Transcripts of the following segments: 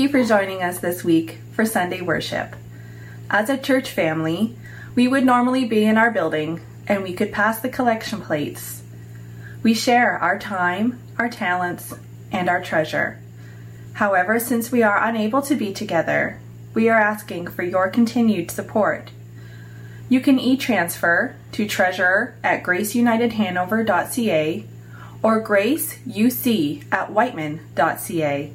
you for joining us this week for Sunday worship. As a church family, we would normally be in our building and we could pass the collection plates. We share our time, our talents, and our treasure. However, since we are unable to be together, we are asking for your continued support. You can e transfer to treasurer at graceunitedhanover.ca or graceuc at wightman.ca.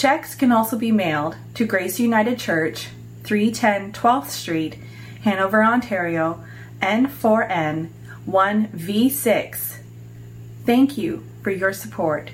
Checks can also be mailed to Grace United Church, 310 12th Street, Hanover, Ontario, N4N 1V6. Thank you for your support.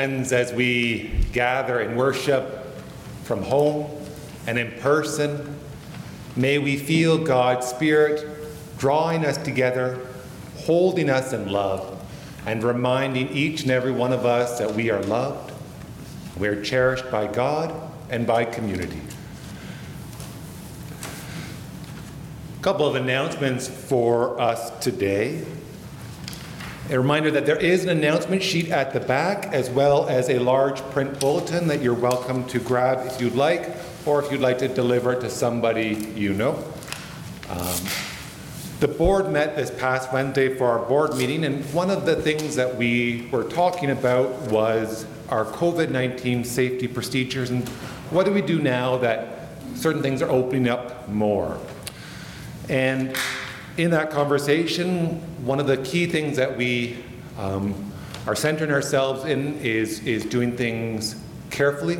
Friends, as we gather and worship from home and in person, may we feel God's Spirit drawing us together, holding us in love, and reminding each and every one of us that we are loved, we are cherished by God and by community. A couple of announcements for us today. A reminder that there is an announcement sheet at the back, as well as a large print bulletin that you're welcome to grab if you'd like, or if you'd like to deliver it to somebody you know. Um, the board met this past Wednesday for our board meeting, and one of the things that we were talking about was our COVID 19 safety procedures and what do we do now that certain things are opening up more. And in that conversation, one of the key things that we um, are centering ourselves in is, is doing things carefully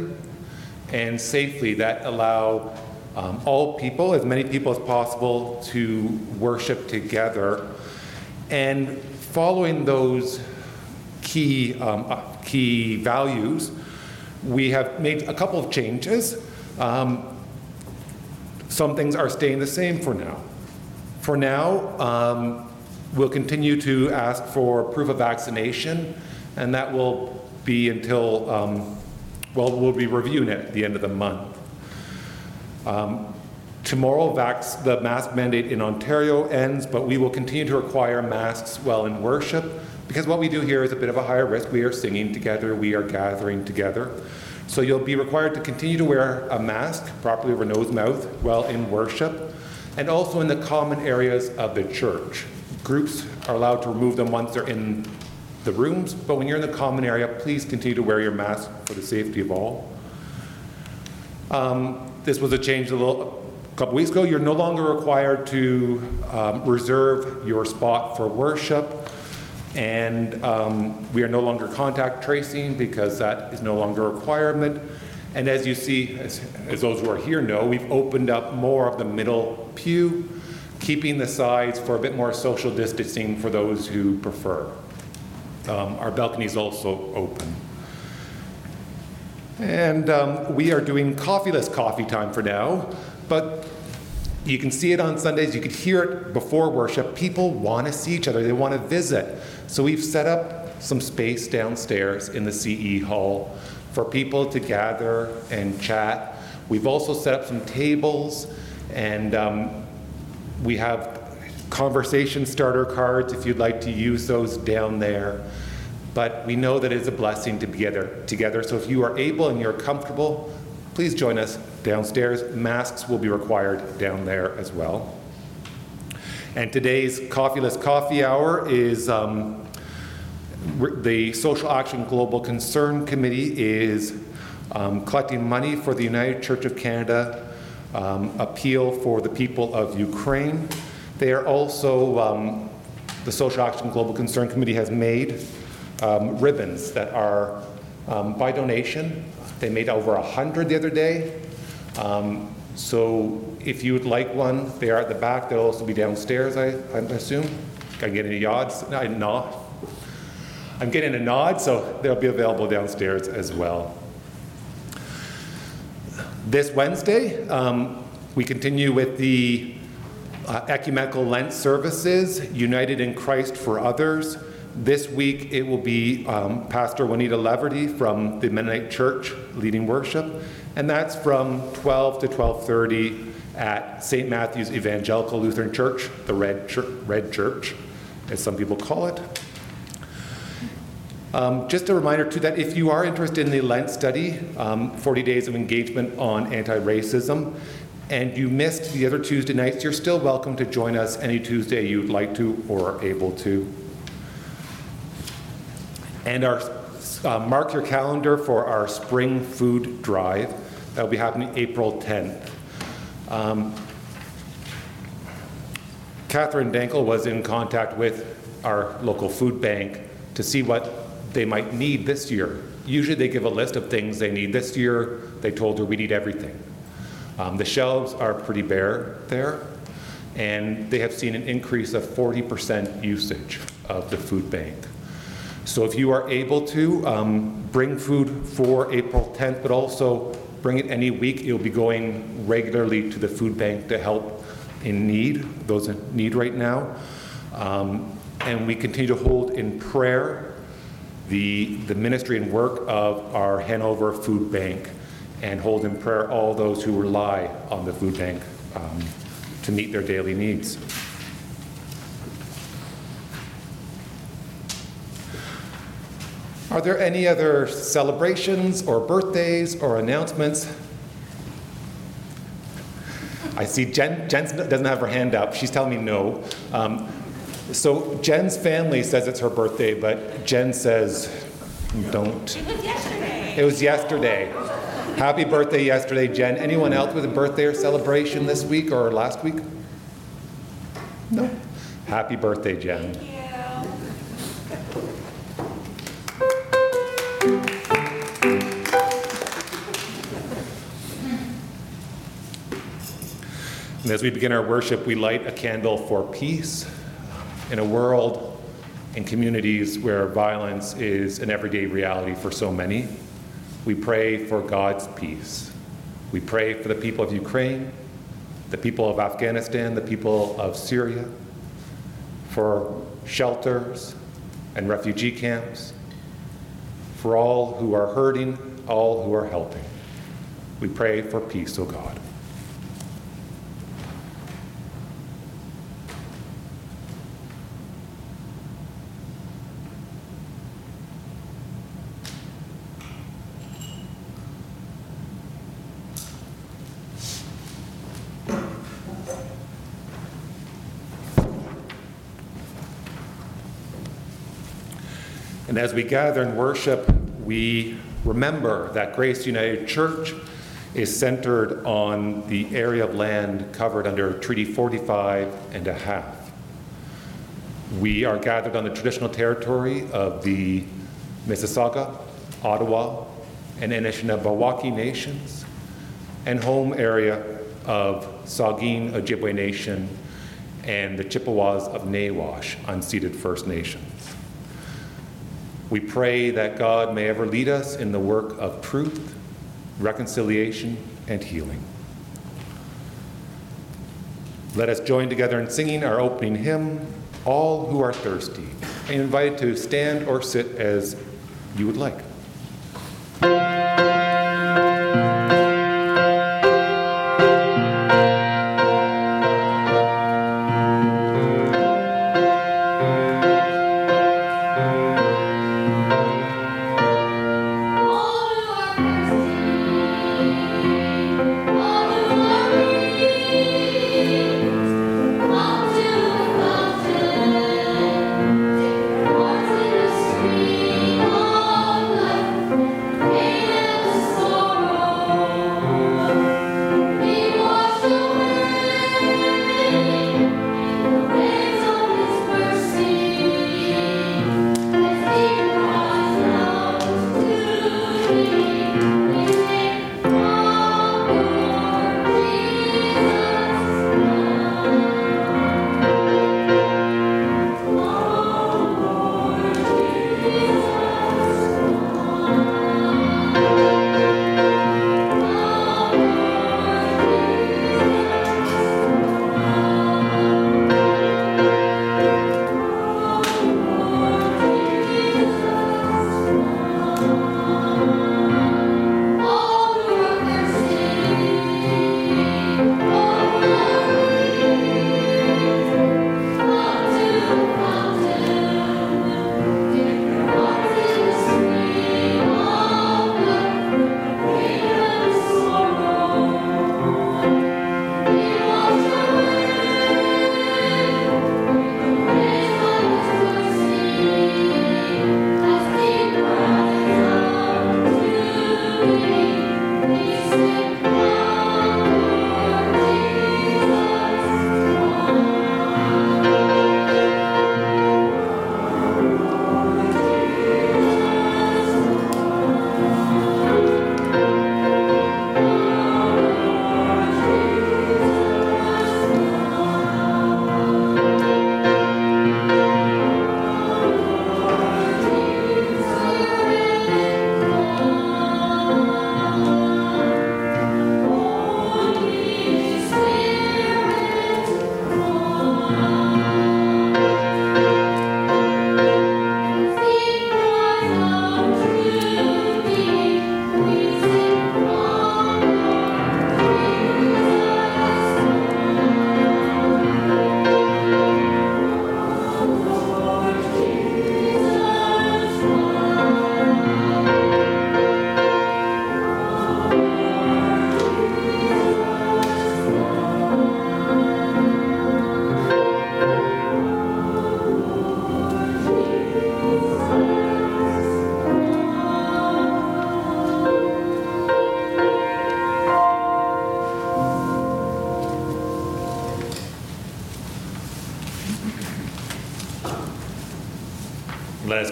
and safely that allow um, all people, as many people as possible, to worship together. And following those key, um, uh, key values, we have made a couple of changes. Um, some things are staying the same for now. For now, um, we'll continue to ask for proof of vaccination, and that will be until, um, well, we'll be reviewing it at the end of the month. Um, tomorrow, vax, the mask mandate in Ontario ends, but we will continue to require masks while in worship because what we do here is a bit of a higher risk. We are singing together, we are gathering together. So you'll be required to continue to wear a mask properly over nose, mouth while in worship and also in the common areas of the church. Groups are allowed to remove them once they're in the rooms, but when you're in the common area, please continue to wear your mask for the safety of all. Um, this was a change a, little, a couple weeks ago. You're no longer required to um, reserve your spot for worship, and um, we are no longer contact tracing because that is no longer a requirement. And as you see, as, as, those who are here know, we've opened up more of the middle pew, keeping the sides for a bit more social distancing for those who prefer. Um, our balcony is also open. And um, we are doing coffeeless coffee time for now, but you can see it on Sundays, you could hear it before worship. People want to see each other, they want to visit. So we've set up some space downstairs in the CE hall for people to gather and chat. We've also set up some tables and um, we have conversation starter cards if you'd like to use those down there. But we know that it's a blessing to be together, together. So if you are able and you're comfortable, please join us downstairs. Masks will be required down there as well. And today's Coffeeless Coffee Hour is um, the Social Action Global Concern Committee is um, collecting money for the United Church of Canada um, appeal for the people of Ukraine. They are also, um, the Social Action Global Concern Committee has made um, ribbons that are um, by donation. They made over a hundred the other day. Um, so if you would like one, they are at the back. They'll also be downstairs, I, I assume. Can I get any odds? I nod. I'm getting a nod, so they'll be available downstairs as well. This Wednesday, um, we continue with the uh, ecumenical Lent services, United in Christ for Others. This week it will be um, Pastor Juanita Leverty from the Mennonite Church leading worship, and that's from 12 to 12:30 at St. Matthew's Evangelical Lutheran Church, the Red Red Church, as some people call it. Um, just a reminder, too, that if you are interested in the Lent study, um, 40 Days of Engagement on Anti Racism, and you missed the other Tuesday nights, you're still welcome to join us any Tuesday you'd like to or are able to. And our, uh, mark your calendar for our spring food drive. That will be happening April 10th. Um, Catherine Dankel was in contact with our local food bank to see what they might need this year. Usually they give a list of things they need. This year they told her we need everything. Um, the shelves are pretty bare there, and they have seen an increase of 40% usage of the food bank. So if you are able to, um, bring food for April 10th, but also bring it any week. It'll be going regularly to the food bank to help in need, those in need right now. Um, and we continue to hold in prayer the, the ministry and work of our Hanover Food Bank and hold in prayer all those who rely on the food bank um, to meet their daily needs. Are there any other celebrations or birthdays or announcements? I see Jen, Jen doesn't have her hand up. She's telling me no. Um, so Jen's family says it's her birthday, but Jen says don't. It was yesterday. It was yesterday. Happy birthday yesterday, Jen. Anyone else with a birthday or celebration this week or last week? No. Happy birthday, Jen. Thank you. And as we begin our worship, we light a candle for peace in a world and communities where violence is an everyday reality for so many. We pray for God's peace. We pray for the people of Ukraine, the people of Afghanistan, the people of Syria, for shelters and refugee camps, for all who are hurting, all who are helping. We pray for peace, O God. As we gather and worship, we remember that Grace United Church is centered on the area of land covered under Treaty 45 and a half. We are gathered on the traditional territory of the Mississauga, Ottawa, and Anishinaabewaki nations, and home area of Saugeen Ojibwe Nation and the Chippewas of Nawash, unceded First Nations. We pray that God may ever lead us in the work of truth, reconciliation, and healing. Let us join together in singing our opening hymn, All Who Are Thirsty, and invite to stand or sit as you would like.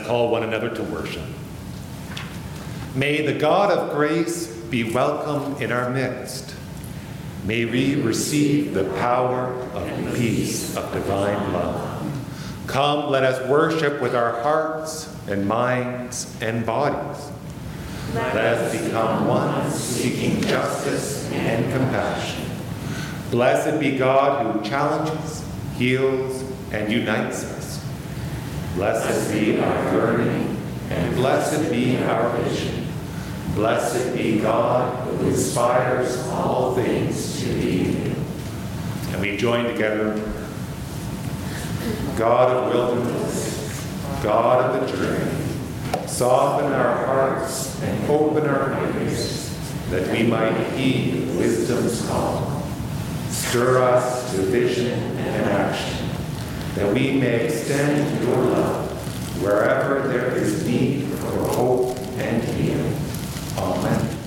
Call one another to worship. May the God of grace be welcome in our midst. May we receive the power of peace, of divine love. Come, let us worship with our hearts and minds and bodies. Let us become one, seeking justice and compassion. Blessed be God who challenges, heals, and unites us. Blessed be our learning, and blessed be our vision. Blessed be God who inspires all things to be new. And we join together. God of wilderness, God of the journey, soften our hearts and open our ears that we might heed wisdom's call. Stir us to vision and action, that we may extend your love wherever there is need for hope and healing. Amen.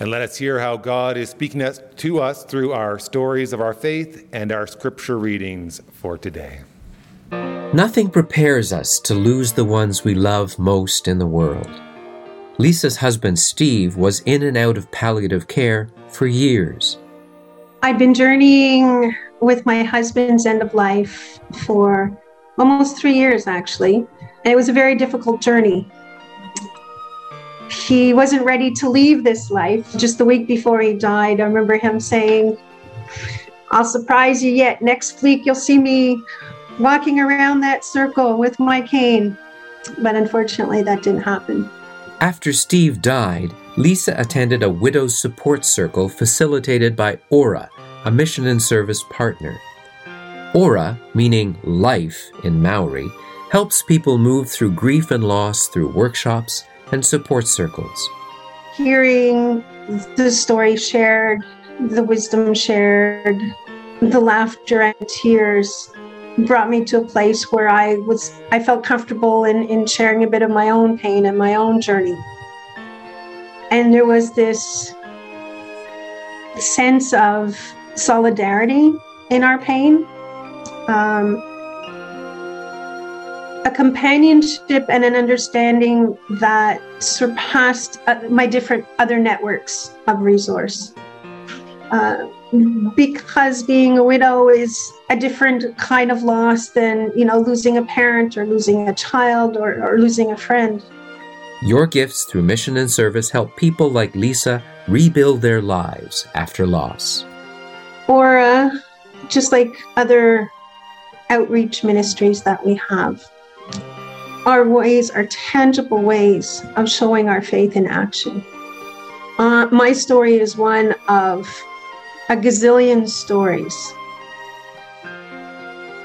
And let us hear how God is speaking to us through our stories of our faith and our scripture readings for today. Nothing prepares us to lose the ones we love most in the world. Lisa's husband, Steve, was in and out of palliative care for years. I'd been journeying with my husband's end of life for almost three years, actually. And it was a very difficult journey. He wasn't ready to leave this life. Just the week before he died, I remember him saying, I'll surprise you yet. Next week, you'll see me walking around that circle with my cane. But unfortunately, that didn't happen. After Steve died, Lisa attended a widow's support circle facilitated by Ora, a mission and service partner. Ora, meaning life in Maori, helps people move through grief and loss through workshops and support circles. Hearing the story shared, the wisdom shared, the laughter and tears brought me to a place where I was I felt comfortable in, in sharing a bit of my own pain and my own journey. And there was this sense of solidarity in our pain. Um, a companionship and an understanding that surpassed uh, my different other networks of resource. Uh, because being a widow is a different kind of loss than you know losing a parent or losing a child or, or losing a friend your gifts through mission and service help people like lisa rebuild their lives after loss. Or uh, just like other outreach ministries that we have. Our ways are tangible ways of showing our faith in action. Uh, my story is one of a gazillion stories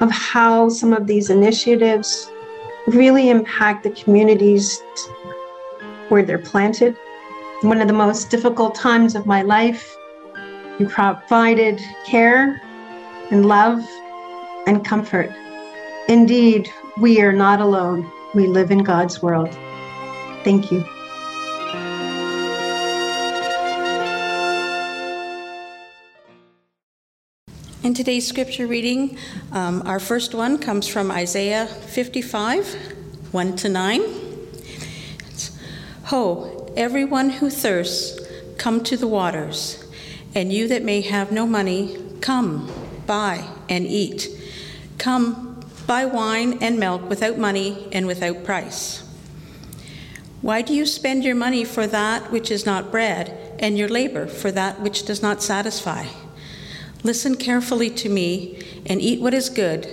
of how some of these initiatives really impact the communities where they're planted. One of the most difficult times of my life, you provided care and love and comfort. Indeed, we are not alone. We live in God's world. Thank you. In today's scripture reading, um, our first one comes from Isaiah 55, 1 to 9. Ho, everyone who thirsts, come to the waters, and you that may have no money, come, buy and eat. Come, buy wine and milk without money and without price. Why do you spend your money for that which is not bread, and your labor for that which does not satisfy? Listen carefully to me and eat what is good,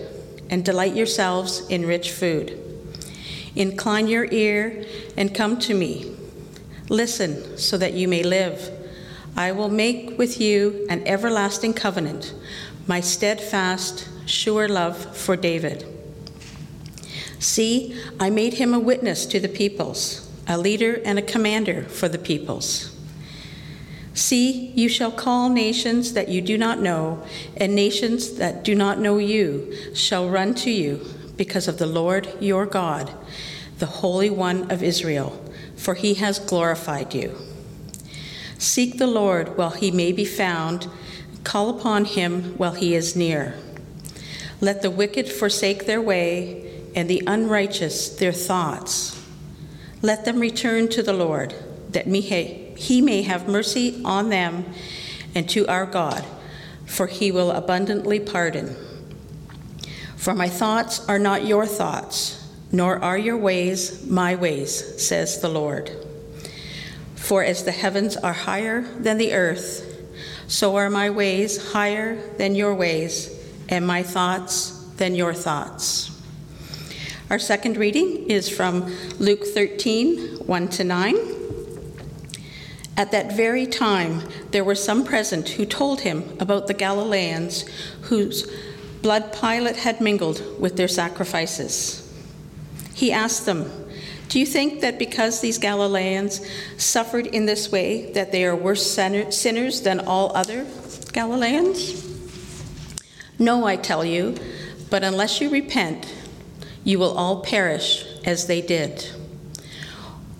and delight yourselves in rich food. Incline your ear and come to me. Listen so that you may live. I will make with you an everlasting covenant, my steadfast, sure love for David. See, I made him a witness to the peoples, a leader and a commander for the peoples. See, you shall call nations that you do not know, and nations that do not know you shall run to you because of the Lord your God, the Holy One of Israel, for he has glorified you. Seek the Lord while he may be found, call upon him while he is near. Let the wicked forsake their way, and the unrighteous their thoughts. Let them return to the Lord, that he may have mercy on them, and to our God, for he will abundantly pardon. For my thoughts are not your thoughts, nor are your ways my ways, says the Lord. For as the heavens are higher than the earth, so are my ways higher than your ways, and my thoughts than your thoughts. Our second reading is from Luke 13 1 to 9. At that very time, there were some present who told him about the Galileans whose blood Pilate had mingled with their sacrifices. He asked them, Do you think that because these Galileans suffered in this way, that they are worse sinners than all other Galileans? No, I tell you, but unless you repent, you will all perish as they did.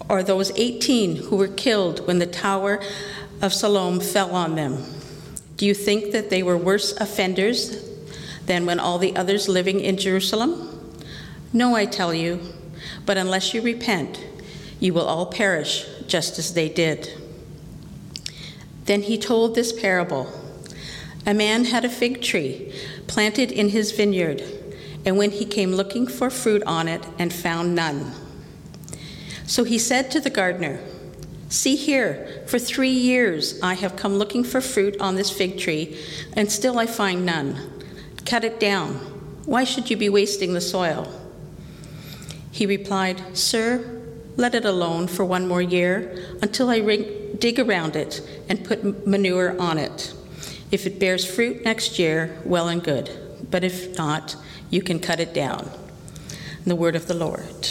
Or those 18 who were killed when the Tower of Siloam fell on them. Do you think that they were worse offenders than when all the others living in Jerusalem? No, I tell you, but unless you repent, you will all perish just as they did. Then he told this parable A man had a fig tree planted in his vineyard, and when he came looking for fruit on it and found none. So he said to the gardener, See here, for three years I have come looking for fruit on this fig tree, and still I find none. Cut it down. Why should you be wasting the soil? He replied, Sir, let it alone for one more year until I dig around it and put manure on it. If it bears fruit next year, well and good. But if not, you can cut it down. The word of the Lord.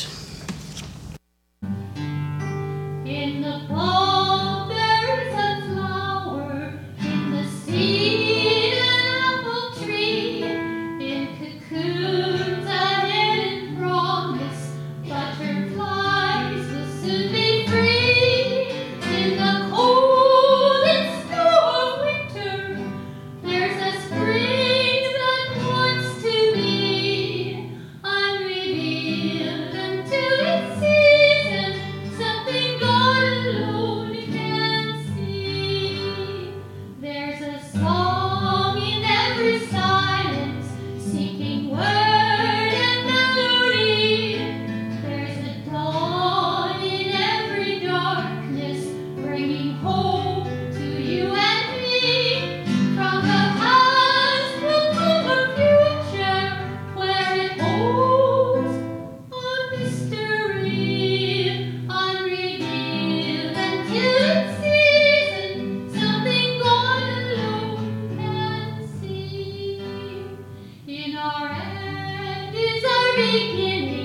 And it's our beginning.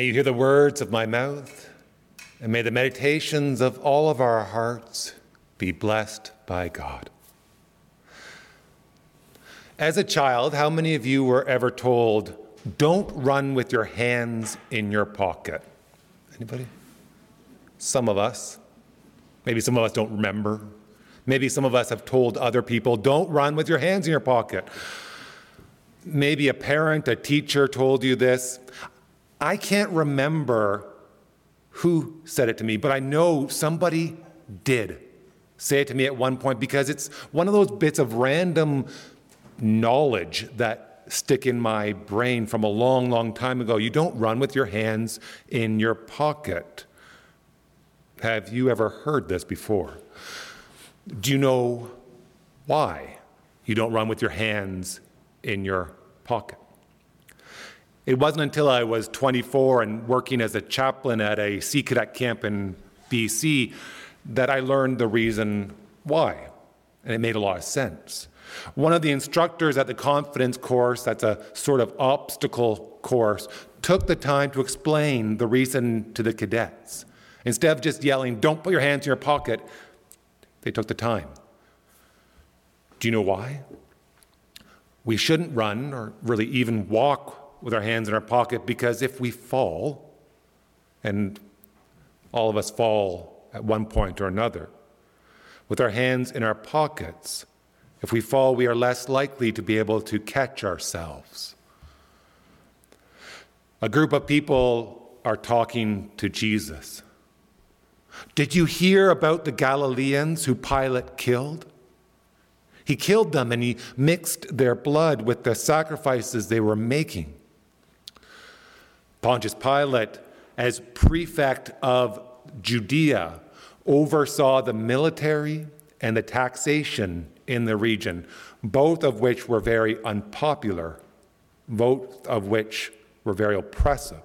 May you hear the words of my mouth, and may the meditations of all of our hearts be blessed by God. As a child, how many of you were ever told, don't run with your hands in your pocket? Anybody? Some of us. Maybe some of us don't remember. Maybe some of us have told other people, don't run with your hands in your pocket. Maybe a parent, a teacher told you this. I can't remember who said it to me, but I know somebody did say it to me at one point because it's one of those bits of random knowledge that stick in my brain from a long, long time ago. You don't run with your hands in your pocket. Have you ever heard this before? Do you know why you don't run with your hands in your pocket? It wasn't until I was 24 and working as a chaplain at a Sea Cadet camp in BC that I learned the reason why. And it made a lot of sense. One of the instructors at the confidence course, that's a sort of obstacle course, took the time to explain the reason to the cadets. Instead of just yelling, Don't put your hands in your pocket, they took the time. Do you know why? We shouldn't run or really even walk with our hands in our pocket because if we fall, and all of us fall at one point or another, with our hands in our pockets, if we fall, we are less likely to be able to catch ourselves. A group of people are talking to Jesus. Did you hear about the Galileans who Pilate killed? He killed them and he mixed their blood with the sacrifices they were making. Pontius Pilate, as prefect of Judea, oversaw the military and the taxation in the region, both of which were very unpopular, both of which were very oppressive.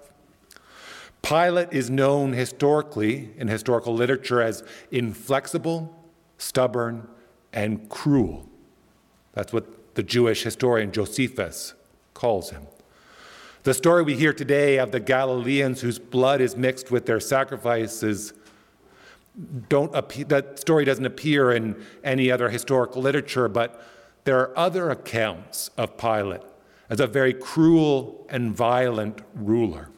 Pilate is known historically in historical literature as inflexible, stubborn, and cruel. That's what the Jewish historian Josephus calls him. The story we hear today of the Galileans whose blood is mixed with their sacrifices don't that story doesn't appear in any other historical literature, but there are other accounts of Pilate as a very cruel and violent ruler.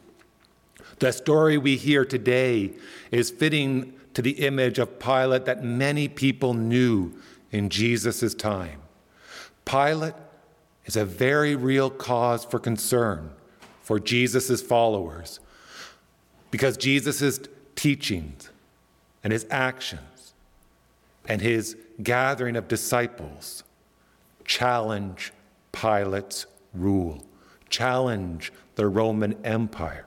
The story we hear today is fitting to the image of Pilate that many people knew in Jesus' time. Pilate is a very real cause for concern for Jesus' followers because Jesus' teachings and his actions and his gathering of disciples challenge Pilate's rule, challenge the Roman Empire.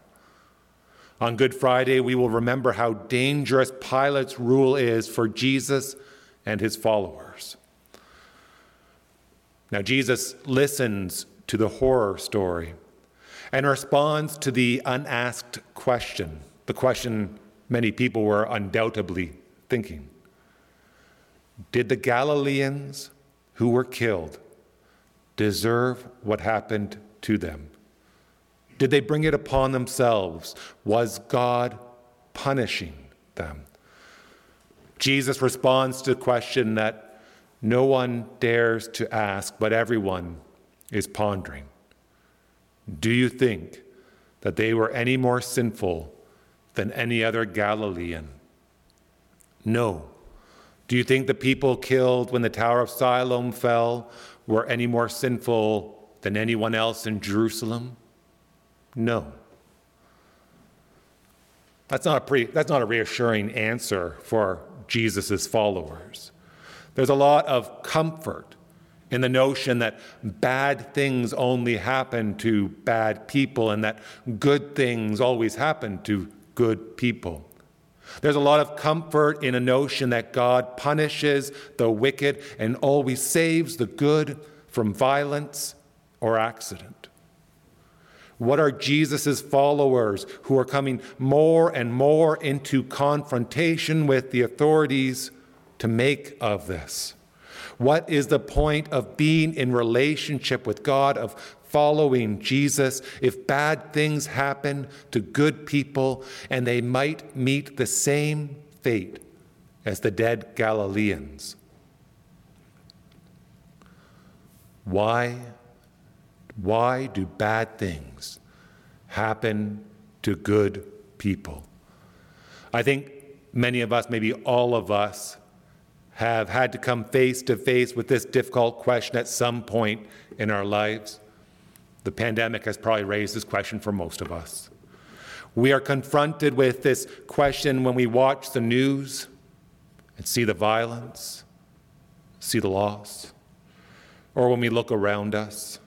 On Good Friday, we will remember how dangerous Pilate's rule is for Jesus and his followers. Now, Jesus listens to the horror story and responds to the unasked question, the question many people were undoubtedly thinking. Did the Galileans who were killed deserve what happened to them? Did they bring it upon themselves? Was God punishing them? Jesus responds to a question that no one dares to ask, but everyone is pondering. Do you think that they were any more sinful than any other Galilean? No. Do you think the people killed when the Tower of Siloam fell were any more sinful than anyone else in Jerusalem? No. That's not a, pre, that's not a reassuring answer for Jesus' followers. There's a lot of comfort in the notion that bad things only happen to bad people and that good things always happen to good people. There's a lot of comfort in a notion that God punishes the wicked and always saves the good from violence or accident. What are Jesus' followers who are coming more and more into confrontation with the authorities to make of this? What is the point of being in relationship with God, of following Jesus, if bad things happen to good people and they might meet the same fate as the dead Galileans? Why why do bad things happen to good people? I think many of us, maybe all of us, have had to come face to face with this difficult question at some point in our lives. The pandemic has probably raised this question for most of us. We are confronted with this question when we watch the news and see the violence, see the loss, or when we look around us.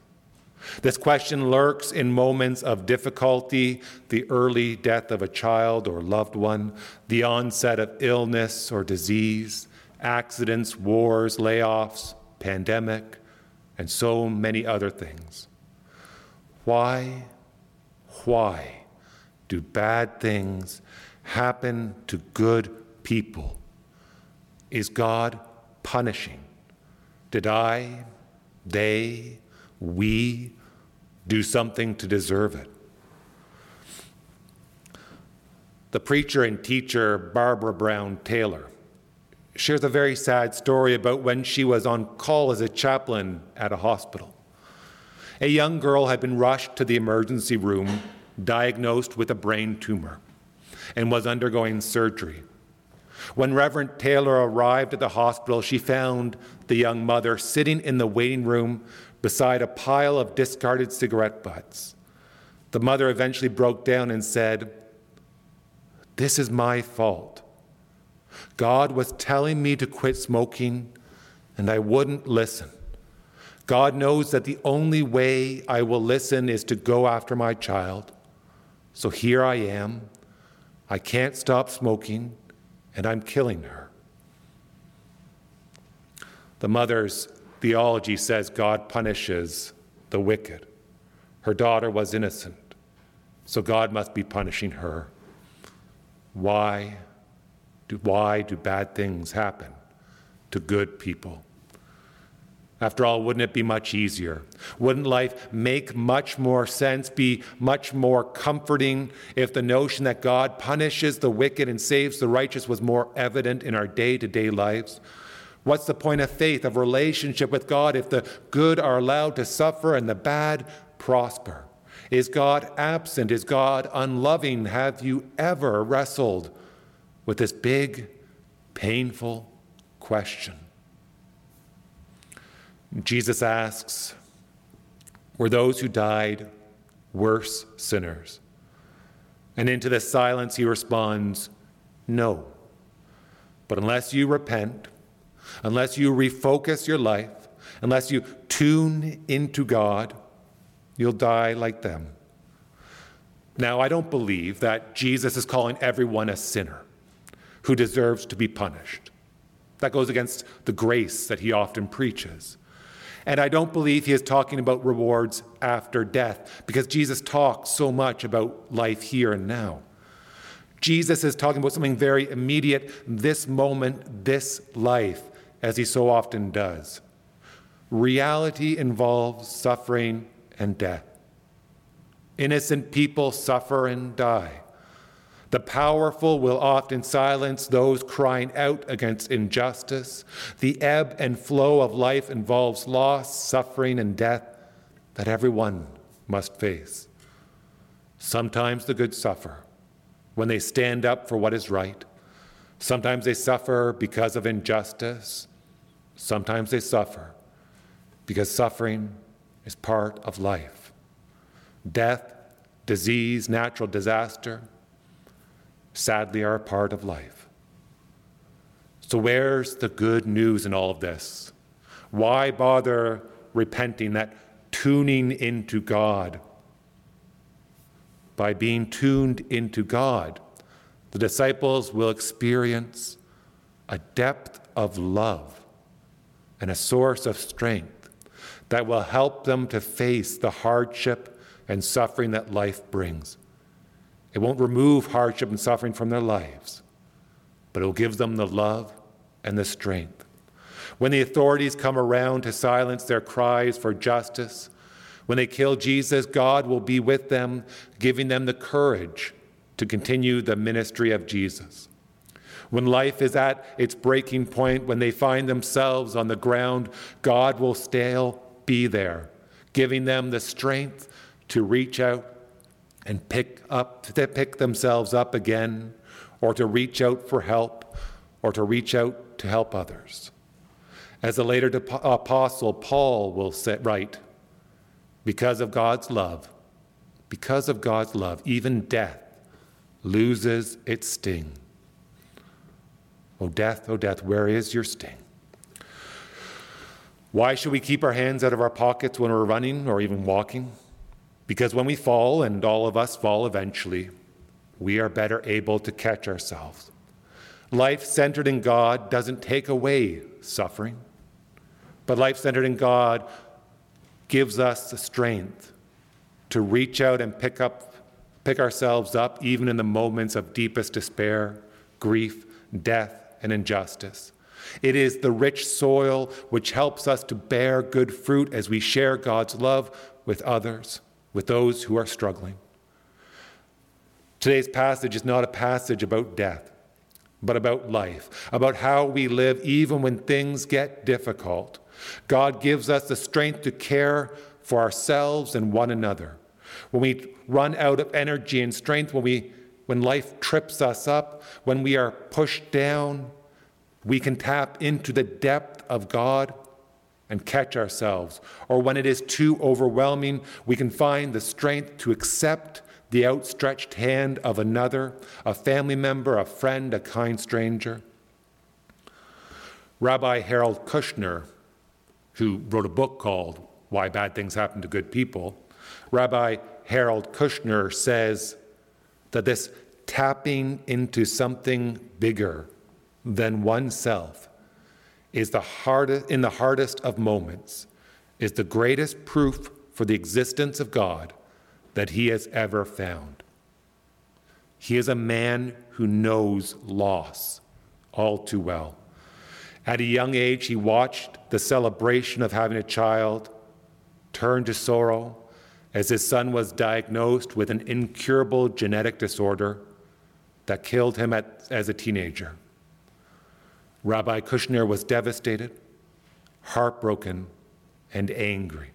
This question lurks in moments of difficulty the early death of a child or loved one, the onset of illness or disease, accidents, wars, layoffs, pandemic, and so many other things. Why why do bad things happen to good people? Is God punishing? Did I, they, we do something to deserve it? The preacher and teacher Barbara Brown Taylor shares a very sad story about when she was on call as a chaplain at a hospital. A young girl had been rushed to the emergency room, diagnosed with a brain tumor, and was undergoing surgery. When Reverend Taylor arrived at the hospital, she found the young mother sitting in the waiting room beside a pile of discarded cigarette butts. The mother eventually broke down and said, This is my fault. God was telling me to quit smoking, and I wouldn't listen. God knows that the only way I will listen is to go after my child. So here I am. I can't stop smoking, and I'm killing her. The mother's theology says God punishes the wicked. Her daughter was innocent, so God must be punishing her. Why? Do, why do bad things happen to good people? After all, wouldn't it be much easier? Wouldn't life make much more sense, be much more comforting if the notion that God punishes the wicked and saves the righteous was more evident in our day to day lives? What's the point of faith, of relationship with God, if the good are allowed to suffer and the bad prosper? Is God absent? Is God unloving? Have you ever wrestled with this big, painful question? Jesus asks, Were those who died worse sinners? And into the silence he responds, No. But unless you repent, unless you refocus your life, unless you tune into God, you'll die like them. Now, I don't believe that Jesus is calling everyone a sinner who deserves to be punished. That goes against the grace that he often preaches. And I don't believe he is talking about rewards after death because Jesus talks so much about life here and now. Jesus is talking about something very immediate, this moment, this life, as he so often does. Reality involves suffering and death. Innocent people suffer and die. The powerful will often silence those crying out against injustice. The ebb and flow of life involves loss, suffering, and death that everyone must face. Sometimes the good suffer when they stand up for what is right. Sometimes they suffer because of injustice. Sometimes they suffer because suffering is part of life. Death, disease, natural disaster, sadly are a part of life. So, where's the good news in all of this? Why bother repenting, that tuning into God? By being tuned into God, the disciples will experience a depth of love and a source of strength that will help them to face the hardship and suffering that life brings. It won't remove hardship and suffering from their lives, but it will give them the love and the strength. When the authorities come around to silence their cries for justice, when they kill Jesus, God will be with them, giving them the courage to continue the ministry of Jesus. When life is at its breaking point, when they find themselves on the ground, God will still be there, giving them the strength to reach out and pick up to pick themselves up again or to reach out for help or to reach out to help others. As the later apostle Paul will say, right, because of God's love, because of God's love, even death loses its sting. O oh, death, O oh, death, where is your sting? Why should we keep our hands out of our pockets when we're running or even walking? Because when we fall, and all of us fall eventually, we are better able to catch ourselves. Life centered in God doesn't take away suffering, but life centered in God gives us the strength to reach out and pick up pick ourselves up even in the moments of deepest despair, grief, death, and injustice. It is the rich soil which helps us to bear good fruit as we share God's love with others, with those who are struggling. Today's passage is not a passage about death, but about life, about how we live even when things get difficult. God gives us the strength to care for ourselves and one another. When we run out of energy and strength, when, we, when life trips us up, when we are pushed down, we can tap into the depth of God and catch ourselves. Or when it is too overwhelming, we can find the strength to accept the outstretched hand of another, a family member, a friend, a kind stranger. Rabbi Harold Kushner, who wrote a book called Why Bad Things Happen to Good People, Rabbi Harold Kushner says that this tapping into something bigger than oneself is the hardest, in the hardest of moments, is the greatest proof for the existence of God that he has ever found. He is a man who knows loss all too well. At a young age, he watched the celebration of having a child turn to sorrow as his son was diagnosed with an incurable genetic disorder that killed him at, as a teenager. Rabbi Kushner was devastated, heartbroken, and angry.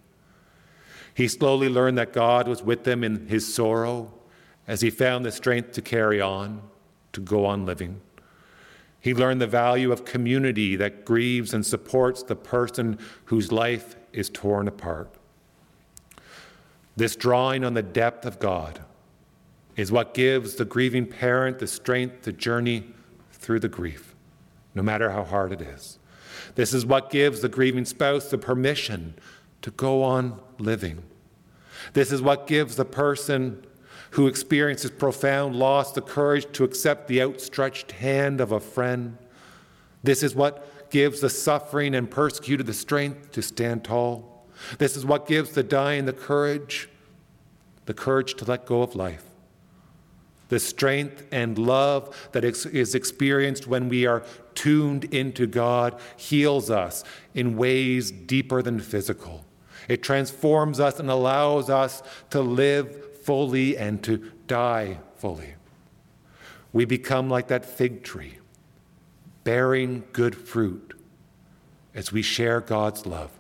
He slowly learned that God was with him in his sorrow as he found the strength to carry on, to go on living. He learned the value of community that grieves and supports the person whose life is torn apart. This drawing on the depth of God is what gives the grieving parent the strength to journey through the grief no matter how hard it is. This is what gives the grieving spouse the permission to go on living. This is what gives the person who experiences profound loss the courage to accept the outstretched hand of a friend. This is what gives the suffering and persecuted the strength to stand tall. This is what gives the dying the courage, the courage to let go of life the strength and love that is experienced when we are tuned into God heals us in ways deeper than physical. It transforms us and allows us to live fully and to die fully. We become like that fig tree, bearing good fruit as we share God's love.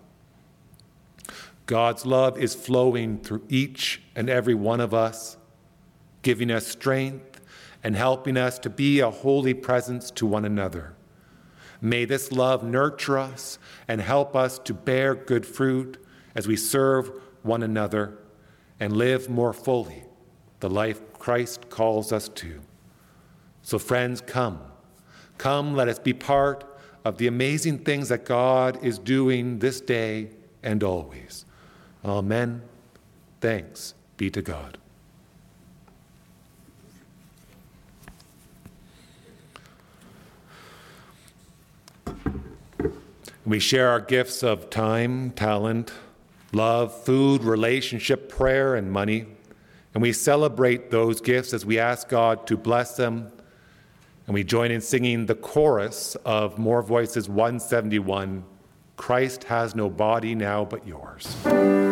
God's love is flowing through each and every one of us giving us strength and helping us to be a holy presence to one another. May this love nurture us and help us to bear good fruit as we serve one another and live more fully the life Christ calls us to. So, friends, come. Come, let us be part of the amazing things that God is doing this day and always. Amen. Thanks be to God. We share our gifts of time, talent, love, food, relationship, prayer, and money. And we celebrate those gifts as we ask God to bless them. And we join in singing the chorus of More Voices 171 Christ has no body now but yours.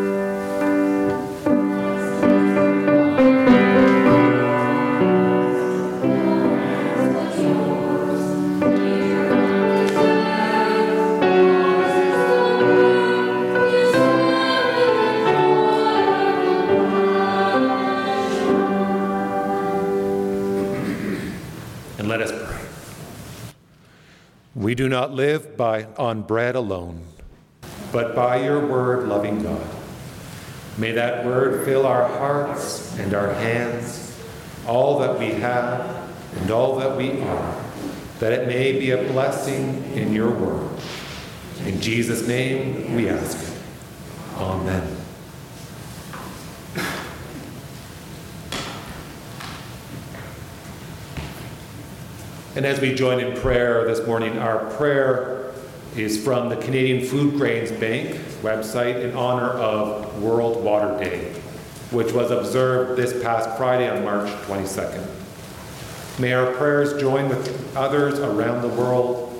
We do not live by, on bread alone, but by your word, loving God. May that word fill our hearts and our hands, all that we have and all that we are, that it may be a blessing in your word. In Jesus' name we ask it. Amen. And as we join in prayer this morning, our prayer is from the Canadian Food Grains Bank website in honor of World Water Day. which was observed this past Friday on March 22nd. May our prayers join with others around the world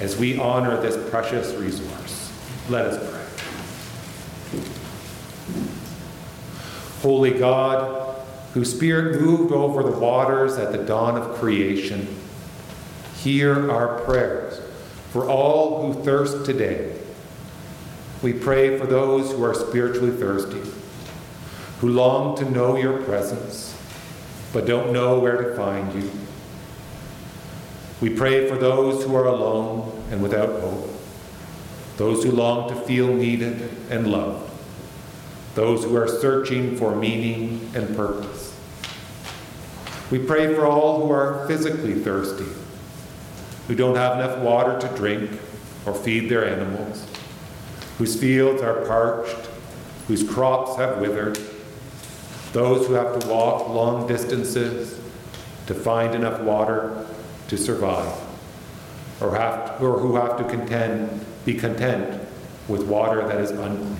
as we honor this precious resource. Let us pray. Holy God, whose Spirit moved over the waters at the dawn of creation, hear our prayers for all who thirst today. We pray for those who are spiritually thirsty, who long to know your presence, but don't know where to find you. We pray for those who are alone and without hope, those who long to feel needed and loved, those who are searching for meaning and purpose. We pray for all who are physically thirsty, who don't have enough water to drink or feed their animals, whose fields are parched, whose crops have withered, those who have to walk long distances to find enough water to survive, or, have to, or who have to contend, be content with water that is unclean.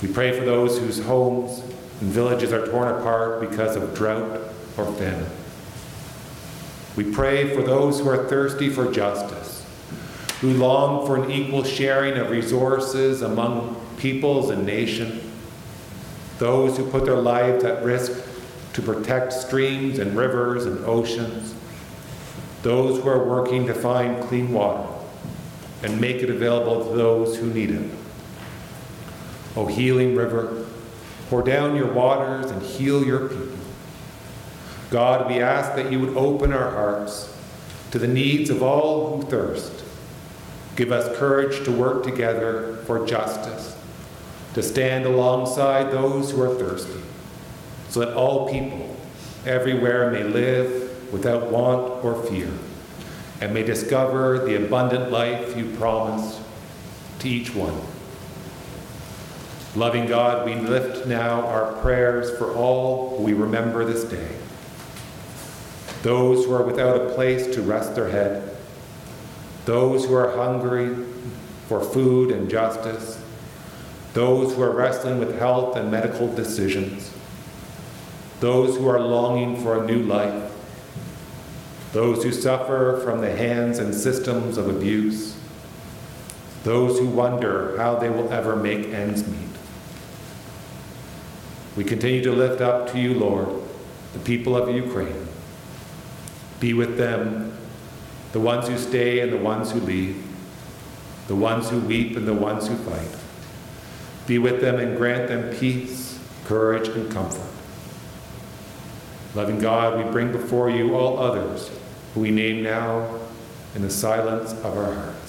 We pray for those whose homes and villages are torn apart because of drought or famine. We pray for those who are thirsty for justice, who long for an equal sharing of resources among peoples and nations, those who put their lives at risk to protect streams and rivers and oceans, those who are working to find clean water and make it available to those who need it. O healing river, pour down your waters and heal your people. God, we ask that you would open our hearts to the needs of all who thirst. Give us courage to work together for justice, to stand alongside those who are thirsty, so that all people everywhere may live without want or fear, and may discover the abundant life you promised to each one. Loving God, we lift now our prayers for all we remember this day. Those who are without a place to rest their head, those who are hungry for food and justice, those who are wrestling with health and medical decisions, those who are longing for a new life, those who suffer from the hands and systems of abuse, those who wonder how they will ever make ends meet. We continue to lift up to you, Lord, the people of Ukraine. Be with them, the ones who stay and the ones who leave, the ones who weep and the ones who fight. Be with them and grant them peace, courage, and comfort. Loving God, we bring before you all others who we name now in the silence of our hearts.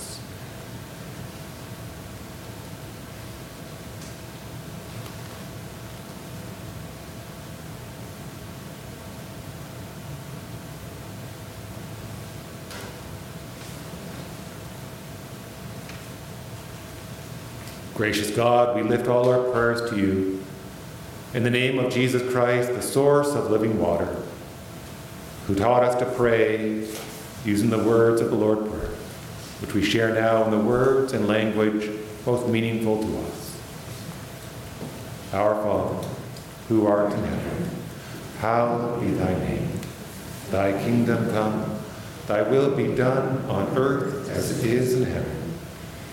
Gracious God, we lift all our prayers to you. In the name of Jesus Christ, the source of living water, who taught us to pray using the words of the Lord Prayer, which we share now in the words and language most meaningful to us. Our Father, who art in heaven, hallowed be thy name. Thy kingdom come, thy will be done on earth as it is in heaven.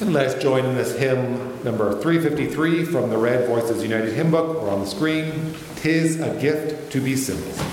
And let's join in this hymn, number 353 from the Red Voices United Hymn Book, or on the screen, Tis a Gift to be Simple.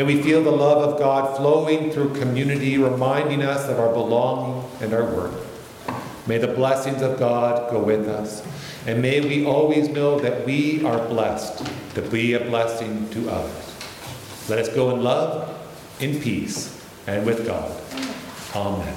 May we feel the love of God flowing through community, reminding us of our belonging and our worth. May the blessings of God go with us. And may we always know that we are blessed to be a blessing to others. Let us go in love, in peace, and with God. Amen.